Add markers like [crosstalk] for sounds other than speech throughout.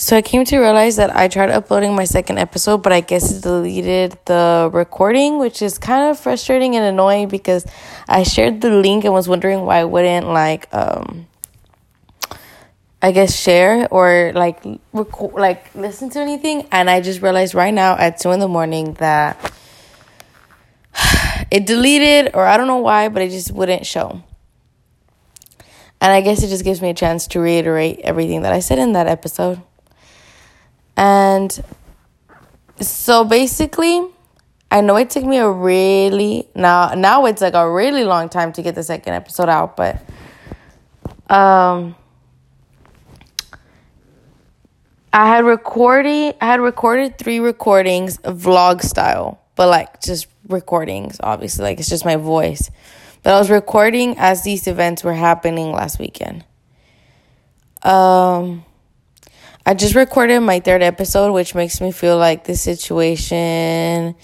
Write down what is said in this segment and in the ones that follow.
So I came to realize that I tried uploading my second episode, but I guess it deleted the recording, which is kind of frustrating and annoying because I shared the link and was wondering why I wouldn't like um I guess share or like record like listen to anything and I just realized right now at 2 in the morning that [sighs] it deleted or I don't know why, but it just wouldn't show. And I guess it just gives me a chance to reiterate everything that I said in that episode. And so basically, I know it took me a really now now it's like a really long time to get the second episode out, but um I had recorded I had recorded three recordings vlog style, but like just recordings, obviously. Like it's just my voice. But I was recording as these events were happening last weekend. Um I just recorded my third episode, which makes me feel like this situation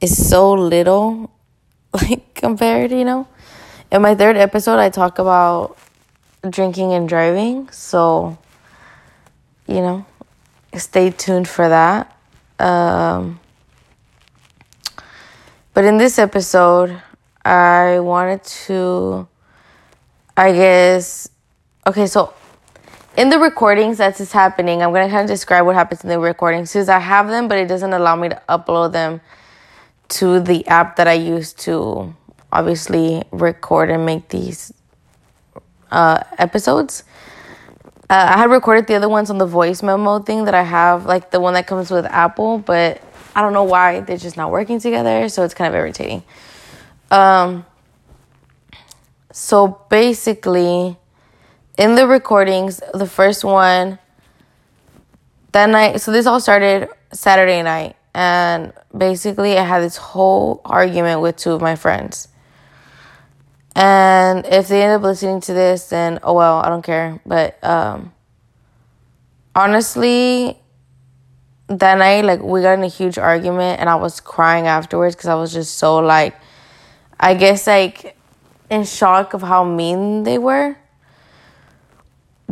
is so little, [laughs] like compared, you know. In my third episode, I talk about drinking and driving, so you know, stay tuned for that. Um, but in this episode, I wanted to, I guess, okay, so in the recordings that's just happening, I'm gonna kind of describe what happens in the recordings because I have them, but it doesn't allow me to upload them to the app that I use to obviously record and make these uh, episodes. Uh, I had recorded the other ones on the voice memo thing that I have, like the one that comes with Apple, but I don't know why they're just not working together, so it's kind of irritating. Um, so basically, in the recordings, the first one that night, so this all started Saturday night, and basically, I had this whole argument with two of my friends. And if they end up listening to this, then oh well, I don't care. But um, honestly, that night, like we got in a huge argument, and I was crying afterwards because I was just so like, I guess like in shock of how mean they were.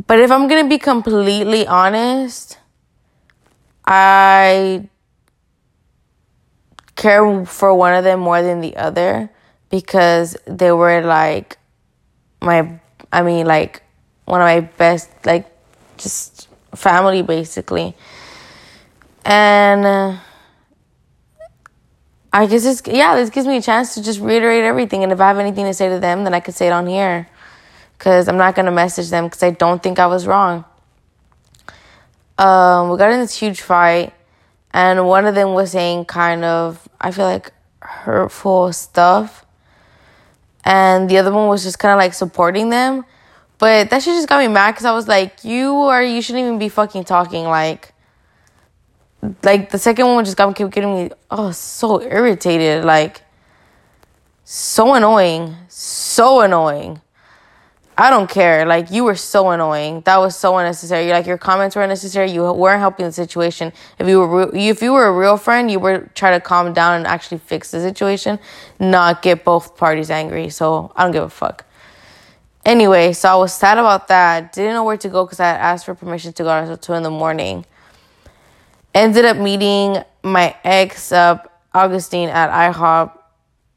But if I'm gonna be completely honest, I care for one of them more than the other because they were like my I mean like one of my best like just family basically. And uh, I guess it's yeah, this gives me a chance to just reiterate everything and if I have anything to say to them, then I could say it on here because I'm not going to message them because I don't think I was wrong. Um, we got in this huge fight, and one of them was saying kind of, I feel like, hurtful stuff. And the other one was just kind of like supporting them. But that shit just got me mad because I was like, you are, you shouldn't even be fucking talking. Like, like the second one just got kept getting me, oh, so irritated. Like, so annoying. So annoying. I don't care. Like you were so annoying. That was so unnecessary. Like your comments were unnecessary. You weren't helping the situation. If you were re- if you were a real friend, you would try to calm down and actually fix the situation, not get both parties angry. So I don't give a fuck. Anyway, so I was sad about that. Didn't know where to go because I had asked for permission to go until two in the morning. Ended up meeting my ex up Augustine at IHOP.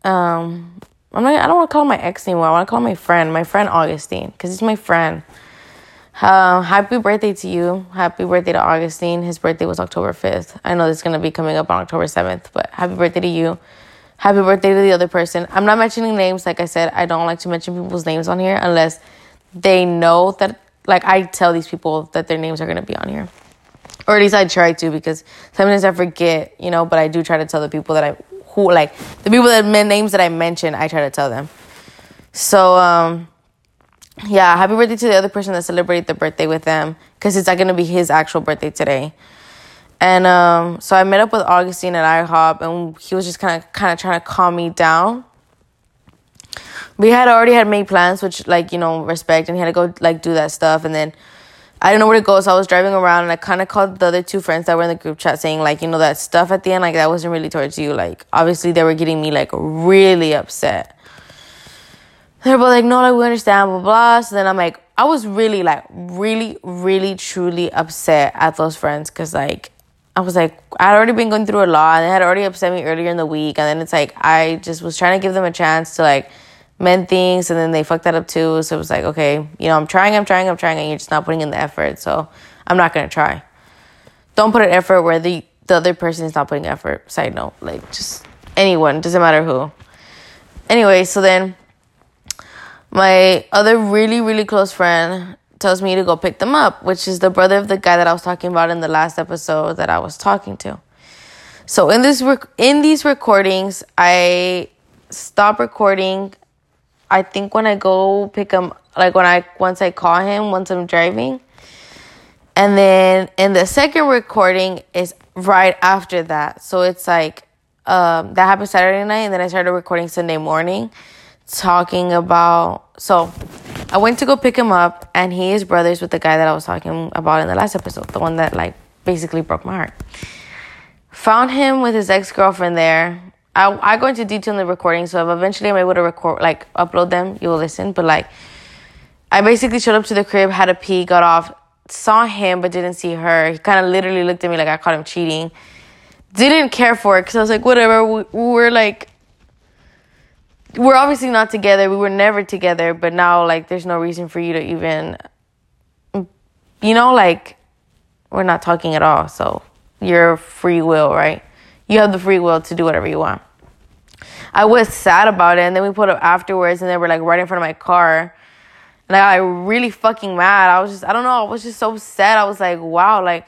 Um, I'm not, I don't want to call my ex anymore. I want to call my friend, my friend Augustine, because he's my friend. Uh, happy birthday to you. Happy birthday to Augustine. His birthday was October 5th. I know this is going to be coming up on October 7th, but happy birthday to you. Happy birthday to the other person. I'm not mentioning names. Like I said, I don't like to mention people's names on here unless they know that, like, I tell these people that their names are going to be on here. Or at least I try to because sometimes I forget, you know, but I do try to tell the people that I who like the people that men names that I mentioned, I try to tell them. So um yeah, happy birthday to the other person that celebrated the birthday with them because it's not gonna be his actual birthday today. And um, so I met up with Augustine at IHOP, and he was just kind of kind of trying to calm me down. We had already had made plans, which like you know respect, and he had to go like do that stuff, and then I didn't know where to go, so I was driving around and I kind of called the other two friends that were in the group chat saying, like, you know, that stuff at the end, like, that wasn't really towards you. Like, obviously, they were getting me, like, really upset. They're both like, no, like, we understand, blah, blah. So then I'm like, I was really like really really truly upset at those friends because like I was like I'd already been going through a lot and they had already upset me earlier in the week and then it's like I just was trying to give them a chance to like mend things and then they fucked that up too so it was like okay you know I'm trying I'm trying I'm trying and you're just not putting in the effort so I'm not gonna try don't put an effort where the the other person is not putting effort side note like just anyone doesn't matter who anyway so then my other really, really close friend tells me to go pick them up, which is the brother of the guy that I was talking about in the last episode that I was talking to. So in this rec- in these recordings, I stop recording. I think when I go pick him, like when I once I call him, once I'm driving, and then in the second recording is right after that. So it's like um, that happened Saturday night, and then I started recording Sunday morning talking about so I went to go pick him up and he is brothers with the guy that I was talking about in the last episode, the one that like basically broke my heart. Found him with his ex girlfriend there. I I go into detail in the recording, so if eventually I'm able to record like upload them, you will listen. But like I basically showed up to the crib, had a pee, got off, saw him but didn't see her. He kind of literally looked at me like I caught him cheating. Didn't care for it because I was like, whatever. We, we were like we're obviously not together. We were never together, but now like there's no reason for you to even you know like we're not talking at all. So your free will, right? You have the free will to do whatever you want. I was sad about it, and then we put up afterwards, and they were like right in front of my car. And I got really fucking mad. I was just, I don't know, I was just so sad. I was like, wow, like,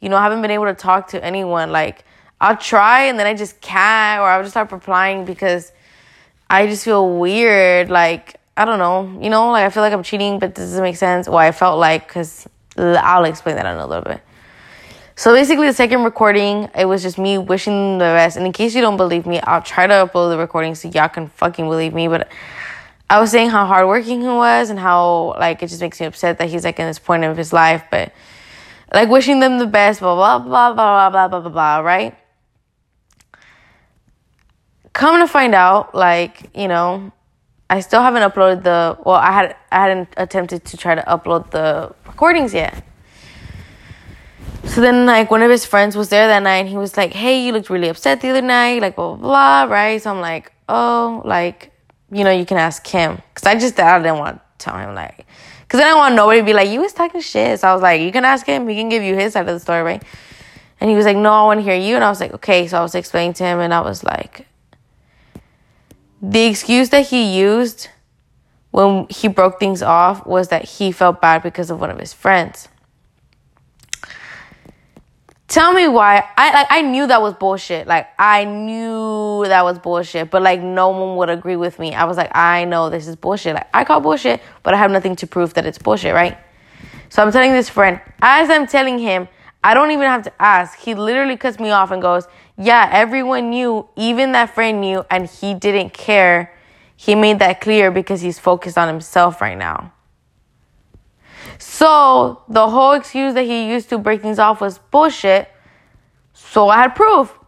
you know, I haven't been able to talk to anyone. Like, I'll try, and then I just can't, or I'll just start replying because I just feel weird. Like, I don't know, you know, like I feel like I'm cheating, but this doesn't make sense. Well, I felt like, because I'll explain that in a little bit. So basically, the second recording, it was just me wishing the best. And in case you don't believe me, I'll try to upload the recording so y'all can fucking believe me. But I was saying how hardworking he was and how, like, it just makes me upset that he's, like, in this point of his life. But, like, wishing them the best, blah, blah, blah, blah, blah, blah, blah, blah, right? come to find out, like, you know, I still haven't uploaded the well, I had I hadn't attempted to try to upload the recordings yet. So then like one of his friends was there that night and he was like, Hey, you looked really upset the other night, like blah blah blah, right? So I'm like, Oh, like, you know, you can ask him. Cause I just I didn't want to tell him like Cause I didn't want nobody to be like, You was talking shit. So I was like, You can ask him, he can give you his side of the story, right? And he was like, No, I want to hear you and I was like, Okay, so I was explaining to him and I was like the excuse that he used when he broke things off was that he felt bad because of one of his friends. Tell me why. I like I knew that was bullshit. Like I knew that was bullshit, but like no one would agree with me. I was like, I know this is bullshit. Like I call bullshit, but I have nothing to prove that it's bullshit, right? So I'm telling this friend, as I'm telling him, I don't even have to ask. He literally cuts me off and goes, Yeah, everyone knew, even that friend knew, and he didn't care. He made that clear because he's focused on himself right now. So the whole excuse that he used to break things off was bullshit. So I had proof.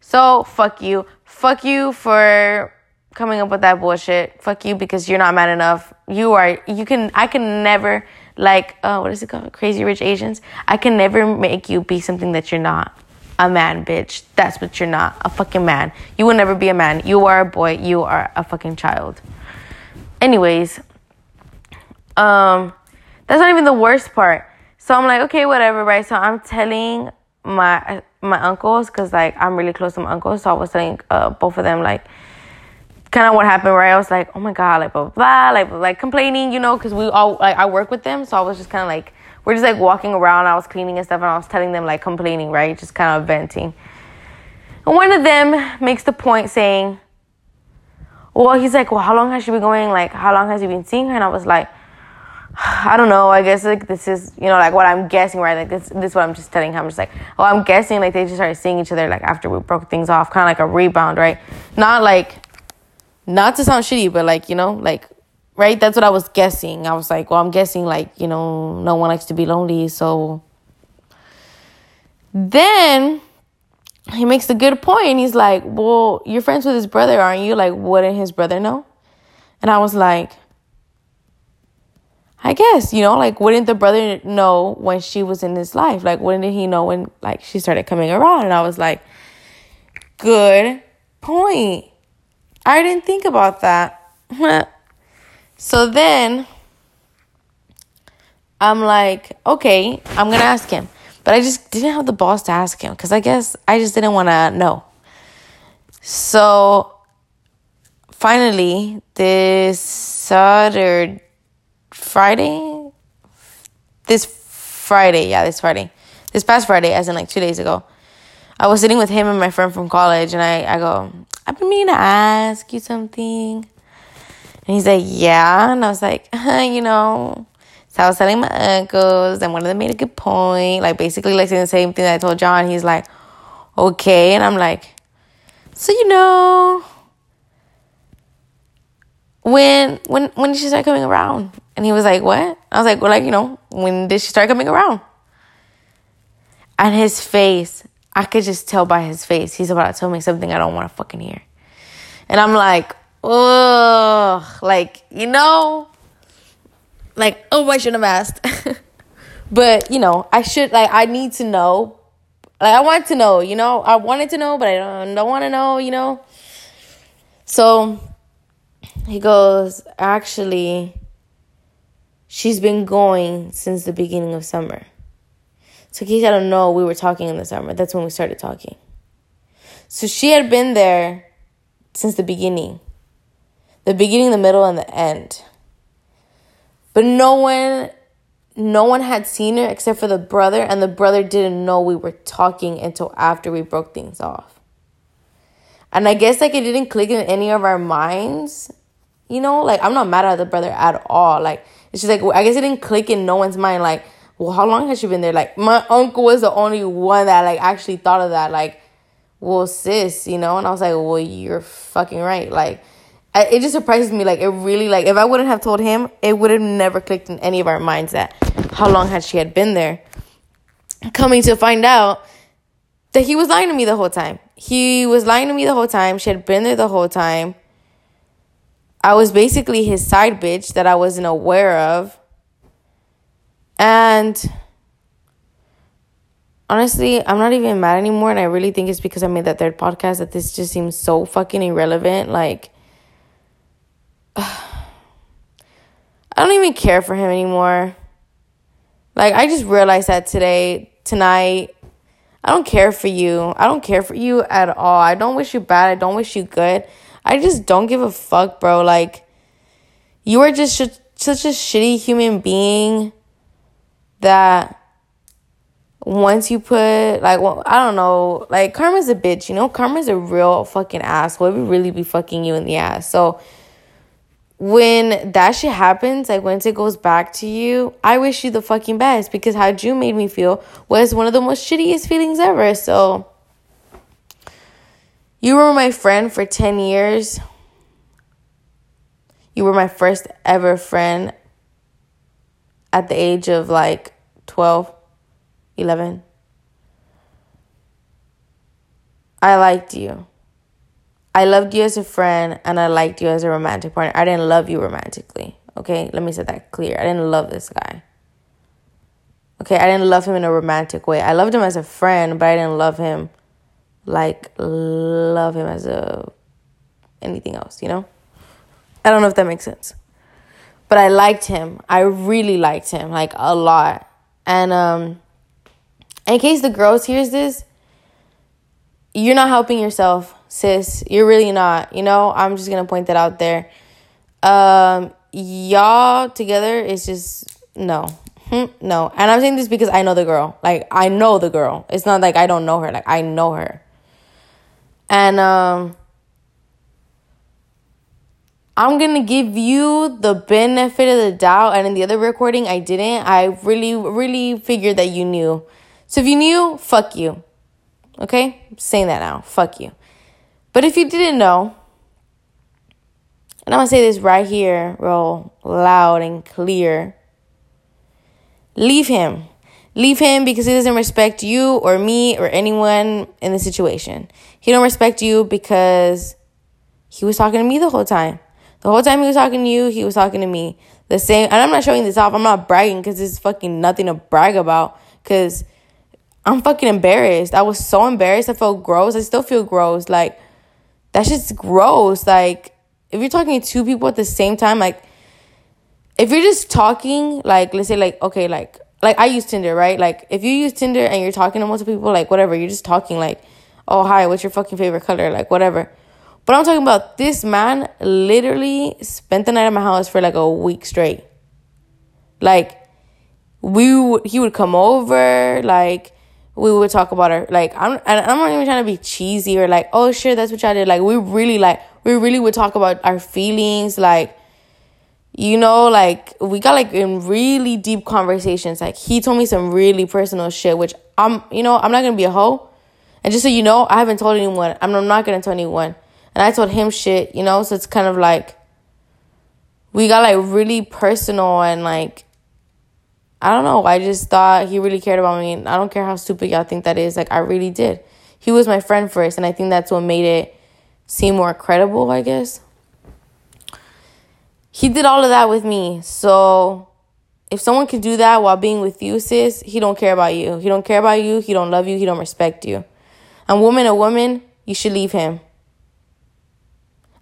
So fuck you. Fuck you for coming up with that bullshit. Fuck you because you're not man enough. You are, you can, I can never like uh, what is it called? Crazy Rich Asians. I can never make you be something that you're not. A man, bitch. That's what you're not. A fucking man. You will never be a man. You are a boy. You are a fucking child. Anyways, um, that's not even the worst part. So I'm like, okay, whatever, right? So I'm telling my my uncles because like I'm really close to my uncles. So I was telling uh, both of them like kind of what happened where I was like, oh my god, like blah blah, blah like like complaining, you know, because we all like I work with them, so I was just kind of like we're just like walking around. I was cleaning and stuff, and I was telling them like complaining, right, just kind of venting. And one of them makes the point saying, well, he's like, well, how long has she been going? Like, how long has he been seeing her? And I was like, I don't know. I guess like this is you know like what I'm guessing, right? Like this this is what I'm just telling him. I'm just like, oh I'm guessing like they just started seeing each other like after we broke things off, kind of like a rebound, right? Not like not to sound shitty, but like, you know, like, right? That's what I was guessing. I was like, well, I'm guessing, like, you know, no one likes to be lonely. So then he makes a good point. He's like, well, you're friends with his brother, aren't you? Like, wouldn't his brother know? And I was like, I guess, you know, like wouldn't the brother know when she was in his life? Like wouldn't he know when like she started coming around? And I was like, good point. I didn't think about that. [laughs] so then I'm like, okay, I'm going to ask him. But I just didn't have the balls to ask him cuz I guess I just didn't want to know. So finally, this Saturday Friday, this Friday, yeah, this Friday, this past Friday, as in like two days ago, I was sitting with him and my friend from college, and I, I go, I've been meaning to ask you something. And he's like, Yeah. And I was like, [laughs] You know, so I was telling my uncles, and one of them made a good point, like basically like saying the same thing that I told John. He's like, Okay. And I'm like, So, you know, when when when did she start coming around? And he was like, What? I was like, Well, like, you know, when did she start coming around? And his face, I could just tell by his face, he's about to tell me something I don't want to fucking hear. And I'm like, oh, like, you know, like, oh, I shouldn't have asked. [laughs] but, you know, I should, like, I need to know. Like, I want to know, you know, I wanted to know, but I don't, don't want to know, you know. So he goes, actually, she's been going since the beginning of summer. So, in case I don't know, we were talking in the summer. That's when we started talking. So, she had been there since the beginning the beginning, the middle, and the end. But no one. No one had seen her except for the brother, and the brother didn't know we were talking until after we broke things off. And I guess like it didn't click in any of our minds you know, like I'm not mad at the brother at all. Like just like I guess it didn't click in no one's mind. Like, well, how long has she been there? Like my uncle was the only one that like actually thought of that. Like, well, sis, you know. And I was like, well, you're fucking right. Like, I, it just surprises me. Like, it really like if I wouldn't have told him, it would have never clicked in any of our minds that how long had she had been there. Coming to find out that he was lying to me the whole time. He was lying to me the whole time. She had been there the whole time I was basically his side bitch that I wasn't aware of. And honestly, I'm not even mad anymore. And I really think it's because I made that third podcast that this just seems so fucking irrelevant. Like, [sighs] I don't even care for him anymore. Like, I just realized that today, tonight. I don't care for you. I don't care for you at all. I don't wish you bad. I don't wish you good. I just don't give a fuck, bro. Like, you are just sh- such a shitty human being that once you put like well, I don't know, like karma's a bitch, you know? Karma's a real fucking asshole. It would really be fucking you in the ass. So when that shit happens, like once it goes back to you, I wish you the fucking best because how you made me feel was one of the most shittiest feelings ever. So you were my friend for 10 years. You were my first ever friend at the age of like 12, 11. I liked you. I loved you as a friend and I liked you as a romantic partner. I didn't love you romantically. Okay, let me set that clear. I didn't love this guy. Okay, I didn't love him in a romantic way. I loved him as a friend, but I didn't love him like love him as a anything else, you know? I don't know if that makes sense. But I liked him. I really liked him like a lot. And um in case the girls hears this, you're not helping yourself, sis. You're really not. You know, I'm just to point that out there. Um y'all together is just no. Hmm, no. And I'm saying this because I know the girl. Like I know the girl. It's not like I don't know her. Like I know her. And um, I'm gonna give you the benefit of the doubt. And in the other recording, I didn't. I really, really figured that you knew. So if you knew, fuck you. Okay? I'm saying that now. Fuck you. But if you didn't know, and I'm gonna say this right here, real loud and clear leave him. Leave him because he doesn't respect you or me or anyone in the situation. He don't respect you because he was talking to me the whole time. The whole time he was talking to you, he was talking to me. The same, and I'm not showing this off. I'm not bragging because it's fucking nothing to brag about. Because I'm fucking embarrassed. I was so embarrassed. I felt gross. I still feel gross. Like, that's just gross. Like, if you're talking to two people at the same time, like, if you're just talking, like, let's say, like, okay, like, like I use Tinder, right? Like, if you use Tinder and you're talking to multiple people, like, whatever, you're just talking, like, oh, hi, what's your fucking favorite color? Like, whatever. But I'm talking about this man literally spent the night at my house for like a week straight. Like, we would, he would come over, like, we would talk about our like I'm and I'm not even trying to be cheesy or like oh sure that's what y'all did like we really like we really would talk about our feelings like you know like we got like in really deep conversations like he told me some really personal shit which I'm you know I'm not gonna be a hoe and just so you know I haven't told anyone I'm, I'm not gonna tell anyone and I told him shit you know so it's kind of like we got like really personal and like I don't know. I just thought he really cared about me. And I don't care how stupid y'all think that is. Like, I really did. He was my friend first. And I think that's what made it seem more credible, I guess. He did all of that with me. So if someone can do that while being with you, sis, he don't care about you. He don't care about you. He don't love you. He don't respect you. And woman, a woman, you should leave him.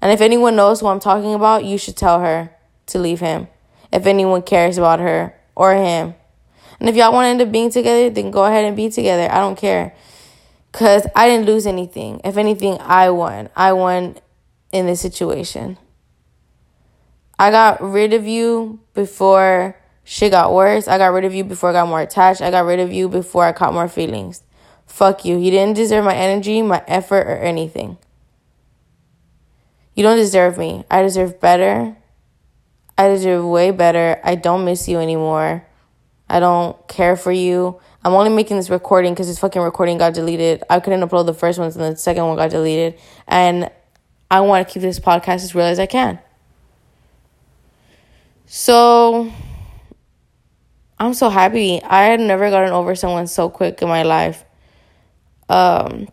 And if anyone knows who I'm talking about, you should tell her to leave him. If anyone cares about her or him. And if y'all want to end up being together, then go ahead and be together. I don't care. Because I didn't lose anything. If anything, I won. I won in this situation. I got rid of you before shit got worse. I got rid of you before I got more attached. I got rid of you before I caught more feelings. Fuck you. You didn't deserve my energy, my effort, or anything. You don't deserve me. I deserve better. I deserve way better. I don't miss you anymore. I don't care for you. I'm only making this recording because this fucking recording got deleted. I couldn't upload the first ones and the second one got deleted. And I want to keep this podcast as real as I can. So I'm so happy. I had never gotten over someone so quick in my life. Um,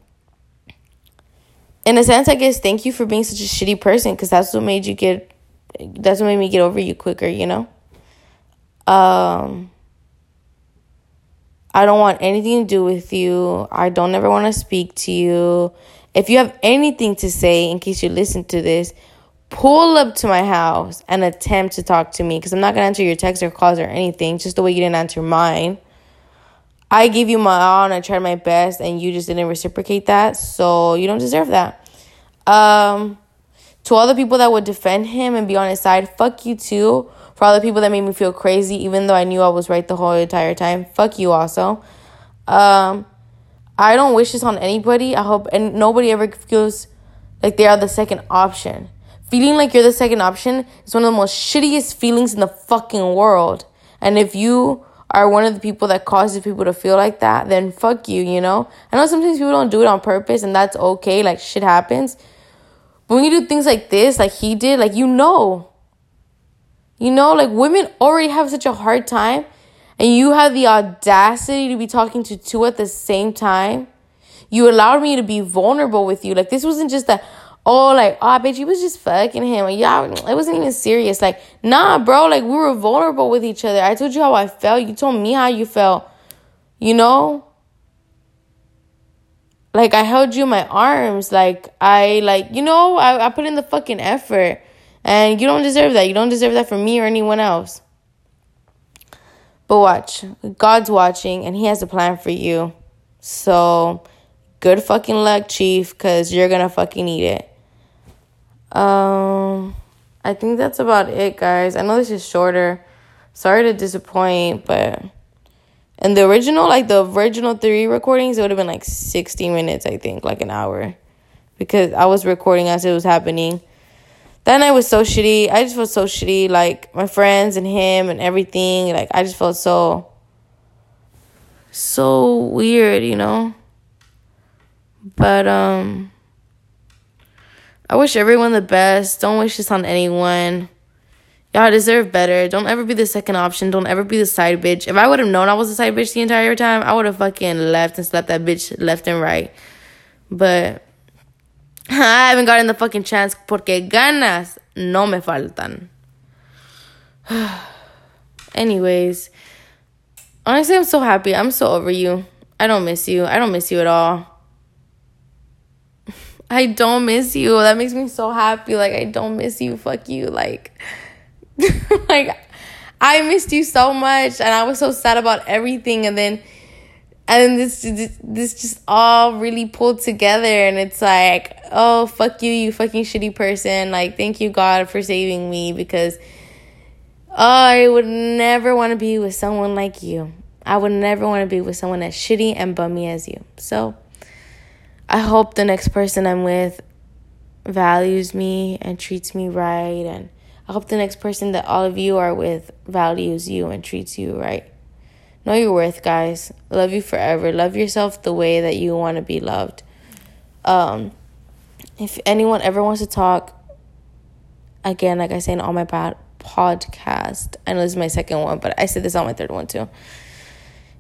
in a sense, I guess thank you for being such a shitty person because that's what made you get that's what made me get over you quicker, you know? Um I don't want anything to do with you. I don't ever want to speak to you. If you have anything to say in case you listen to this, pull up to my house and attempt to talk to me because I'm not going to answer your texts or calls or anything, just the way you didn't answer mine. I gave you my all and I tried my best and you just didn't reciprocate that, so you don't deserve that. Um to all the people that would defend him and be on his side, fuck you too. For all the people that made me feel crazy, even though I knew I was right the whole entire time, fuck you also. Um, I don't wish this on anybody. I hope and nobody ever feels like they are the second option. Feeling like you're the second option is one of the most shittiest feelings in the fucking world. And if you are one of the people that causes people to feel like that, then fuck you, you know? I know sometimes people don't do it on purpose and that's okay, like shit happens. But when you do things like this, like he did, like you know. You know, like women already have such a hard time, and you have the audacity to be talking to two at the same time. You allowed me to be vulnerable with you. Like this wasn't just that, oh, like, oh, bitch, you was just fucking him. Yeah, it wasn't even serious. Like, nah, bro, like we were vulnerable with each other. I told you how I felt. You told me how you felt. You know? like I held you in my arms. Like I like you know, I, I put in the fucking effort. And you don't deserve that. You don't deserve that from me or anyone else. But watch. God's watching and he has a plan for you. So good fucking luck, Chief, cause you're gonna fucking need it. Um I think that's about it, guys. I know this is shorter. Sorry to disappoint, but and the original, like the original three recordings, it would have been like 60 minutes, I think, like an hour. Because I was recording as it was happening. That night was so shitty. I just felt so shitty. Like my friends and him and everything. Like I just felt so so weird, you know? But um I wish everyone the best. Don't wish this on anyone. Y'all deserve better. Don't ever be the second option. Don't ever be the side bitch. If I would have known I was a side bitch the entire time, I would have fucking left and slept that bitch left and right. But [laughs] I haven't gotten the fucking chance porque ganas no me faltan. [sighs] Anyways, honestly, I'm so happy. I'm so over you. I don't miss you. I don't miss you at all. I don't miss you. That makes me so happy. Like I don't miss you. Fuck you. Like [laughs] like I missed you so much and I was so sad about everything and then and this this just all really pulled together and it's like oh fuck you you fucking shitty person like thank you god for saving me because oh, i would never want to be with someone like you i would never want to be with someone as shitty and bummy as you so i hope the next person i'm with values me and treats me right and i hope the next person that all of you are with values you and treats you right Know your worth, guys. Love you forever. Love yourself the way that you want to be loved. Um, if anyone ever wants to talk, again, like I say in all my bad podcast, I know this is my second one, but I said this on my third one too.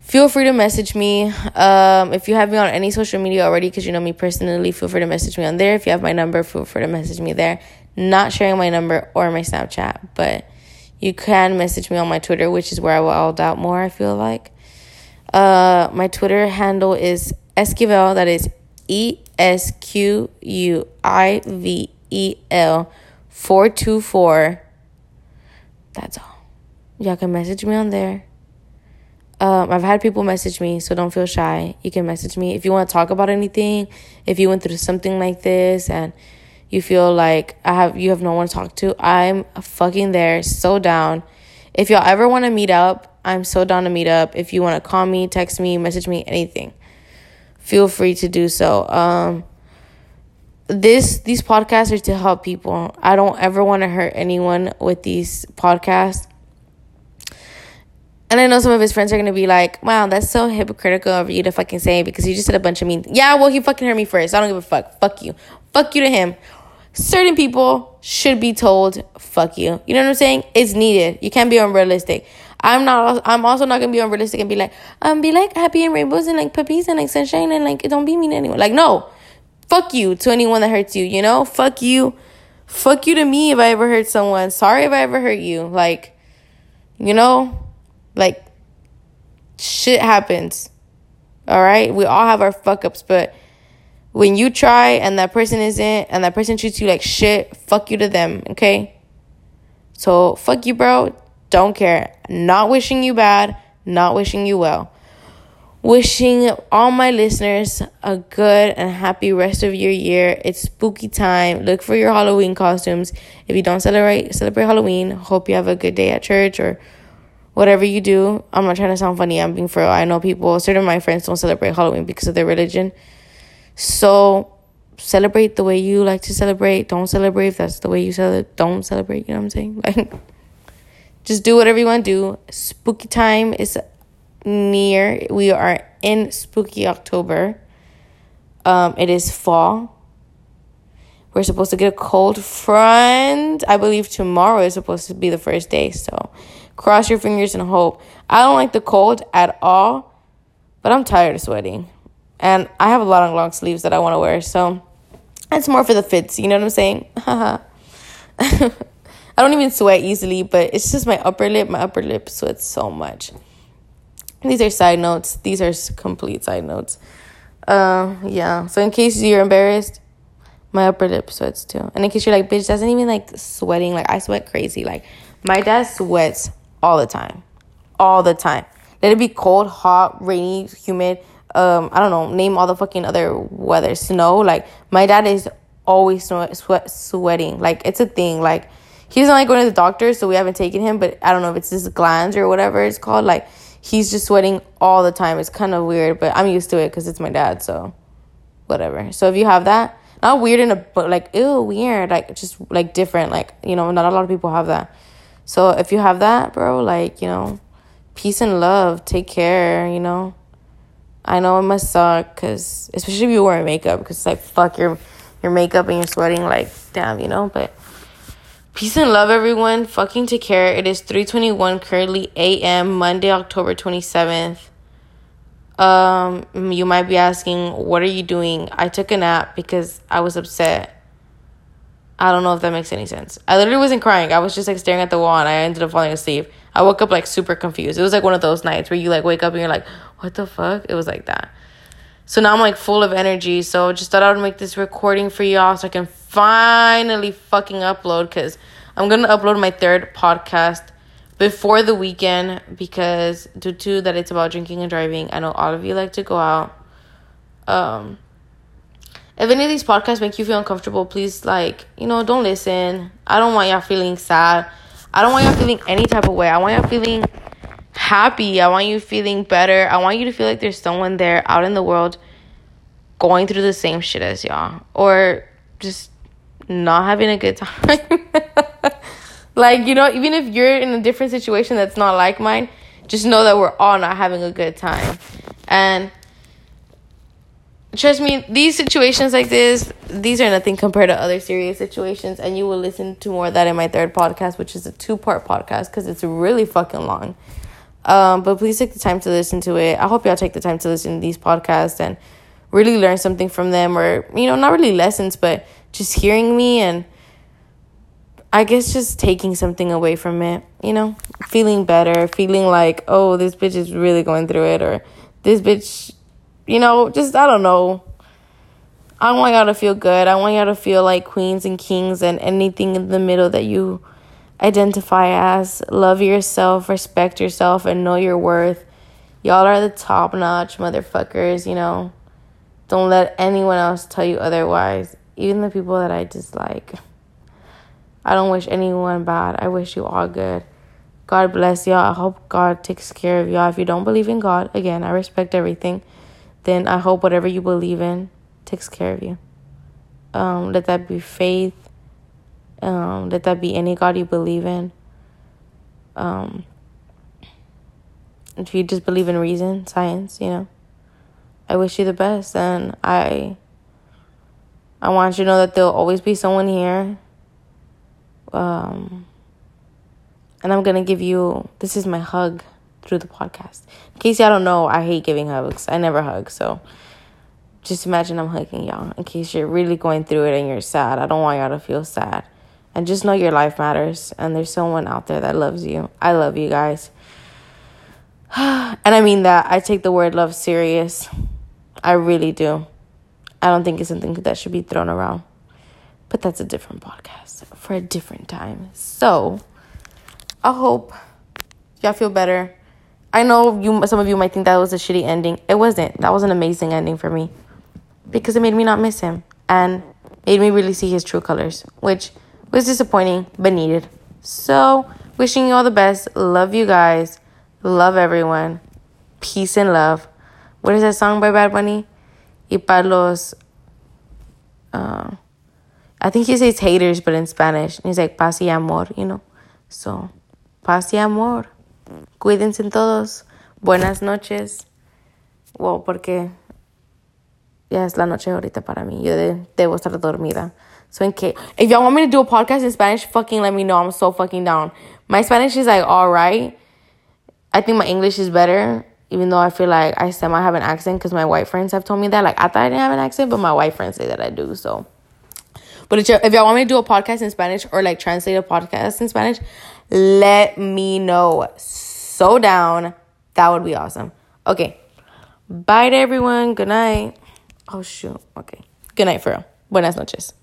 Feel free to message me. Um, if you have me on any social media already, because you know me personally, feel free to message me on there. If you have my number, feel free to message me there. Not sharing my number or my Snapchat, but you can message me on my Twitter, which is where I will all doubt more, I feel like. Uh, my Twitter handle is Esquivel, that is E S Q U I V E L 424. That's all. Y'all can message me on there. Um, I've had people message me, so don't feel shy. You can message me if you want to talk about anything. If you went through something like this and you feel like I have you have no one to talk to, I'm fucking there, so down. If y'all ever want to meet up, I'm so down to meet up. If you want to call me, text me, message me, anything, feel free to do so. Um, this these podcasts are to help people. I don't ever want to hurt anyone with these podcasts. And I know some of his friends are gonna be like, "Wow, that's so hypocritical of you to fucking say because you just said a bunch of mean." Yeah, well, he fucking hurt me first. I don't give a fuck. Fuck you. Fuck you to him certain people should be told fuck you. You know what I'm saying? It's needed. You can't be unrealistic. I'm not I'm also not gonna be unrealistic and be like, um be like happy and rainbows and like puppies and like sunshine and like don't be mean to anyone. Like no. Fuck you to anyone that hurts you, you know? Fuck you. Fuck you to me if I ever hurt someone. Sorry if I ever hurt you. Like, you know? Like shit happens. Alright? We all have our fuck ups, but when you try and that person isn't and that person treats you like shit, fuck you to them, okay? So, fuck you, bro. Don't care. Not wishing you bad, not wishing you well. Wishing all my listeners a good and happy rest of your year. It's spooky time. Look for your Halloween costumes. If you don't celebrate celebrate Halloween, hope you have a good day at church or whatever you do. I'm not trying to sound funny. I'm being for real. I know people, certain of my friends don't celebrate Halloween because of their religion. So celebrate the way you like to celebrate. Don't celebrate if that's the way you celebrate. Don't celebrate. You know what I'm saying? [laughs] Like, just do whatever you want to do. Spooky time is near. We are in spooky October. Um, it is fall. We're supposed to get a cold front. I believe tomorrow is supposed to be the first day. So cross your fingers and hope. I don't like the cold at all, but I'm tired of sweating. And I have a lot of long sleeves that I want to wear, so it's more for the fits, you know what I'm saying? [laughs] I don't even sweat easily, but it's just my upper lip. My upper lip sweats so much. These are side notes. These are complete side notes. Uh, yeah. So in case you're embarrassed, my upper lip sweats too. And in case you're like, bitch, doesn't even like sweating. Like I sweat crazy. Like my dad sweats all the time, all the time. Let it be cold, hot, rainy, humid um, I don't know, name all the fucking other weather, snow. Like my dad is always sweat, sweat sweating. Like it's a thing. Like he doesn't like going to the doctor, so we haven't taken him. But I don't know if it's his glands or whatever it's called. Like he's just sweating all the time. It's kind of weird, but I'm used to it because it's my dad. So whatever. So if you have that, not weird in a but like ew weird, like just like different. Like you know, not a lot of people have that. So if you have that, bro, like you know, peace and love. Take care. You know. I know it must suck because especially if you wear makeup because like fuck your your makeup and you're sweating like damn you know but peace and love everyone fucking take care it is 3:21 currently a.m. Monday October 27th um you might be asking what are you doing I took a nap because I was upset I don't know if that makes any sense. I literally wasn't crying. I was just like staring at the wall and I ended up falling asleep. I woke up like super confused. It was like one of those nights where you like wake up and you're like, what the fuck? It was like that. So now I'm like full of energy. So just thought I would make this recording for y'all so I can finally fucking upload because I'm gonna upload my third podcast before the weekend because due to that it's about drinking and driving. I know all of you like to go out. Um if any of these podcasts make you feel uncomfortable, please like, you know, don't listen. I don't want y'all feeling sad. I don't want y'all feeling any type of way. I want y'all feeling happy. I want you feeling better. I want you to feel like there's someone there out in the world going through the same shit as y'all or just not having a good [laughs] time. like, you know, even if you're in a different situation that's not like mine, just know that we're all not having a good time. And trust me, these situations like this, these are nothing compared to other serious situations. And you will listen to more of that in my third podcast, which is a two part podcast because it's really fucking long. Um, but please take the time to listen to it. I hope y'all take the time to listen to these podcasts and really learn something from them, or, you know, not really lessons, but just hearing me and I guess just taking something away from it, you know, feeling better, feeling like, oh, this bitch is really going through it, or this bitch you know, just I don't know. I want y'all to feel good. I want y'all to feel like queens and kings and anything in the middle that you identify as. Love yourself, respect yourself, and know your worth. Y'all are the top notch motherfuckers, you know. Don't let anyone else tell you otherwise. Even the people that I dislike. I don't wish anyone bad. I wish you all good. God bless y'all. I hope God takes care of y'all. If you don't believe in God, again, I respect everything then I hope whatever you believe in takes care of you. Um, let that be faith. Um, let that be any God you believe in. Um, if you just believe in reason, science, you know, I wish you the best, and I, I want you to know that there'll always be someone here. Um, and I'm gonna give you. This is my hug through the podcast. In case y'all don't know, I hate giving hugs. I never hug, so just imagine I'm hugging y'all. In case you're really going through it and you're sad, I don't want y'all to feel sad. And just know your life matters, and there's someone out there that loves you. I love you guys. [sighs] and I mean that. I take the word love serious. I really do. I don't think it's something that should be thrown around. But that's a different podcast for a different time. So, I hope y'all feel better. I know you some of you might think that was a shitty ending. It wasn't. That was an amazing ending for me. Because it made me not miss him and made me really see his true colors, which was disappointing but needed. So, wishing you all the best. Love you guys. Love everyone. Peace and love. What is that song by Bad Bunny? Y para los uh, I think he says haters, but in Spanish. And he's like, paz y amor, you know? So, paz y amor. Cuídense todos. Buenas noches. Wow, porque ya es la noche ahorita para mí. Yo de, debo estar dormida. So in case if y'all want me to do a podcast in Spanish, fucking let me know. I'm so fucking down. My Spanish is like alright. I think my English is better, even though I feel like I semi have an accent because my white friends have told me that. Like I thought I didn't have an accent, but my white friends say that I do. So, but if y'all want me to do a podcast in Spanish or like translate a podcast in Spanish, let me know. So down. That would be awesome. Okay. Bye to everyone. Good night. Oh, shoot. Okay. Good night, for real. Buenas noches.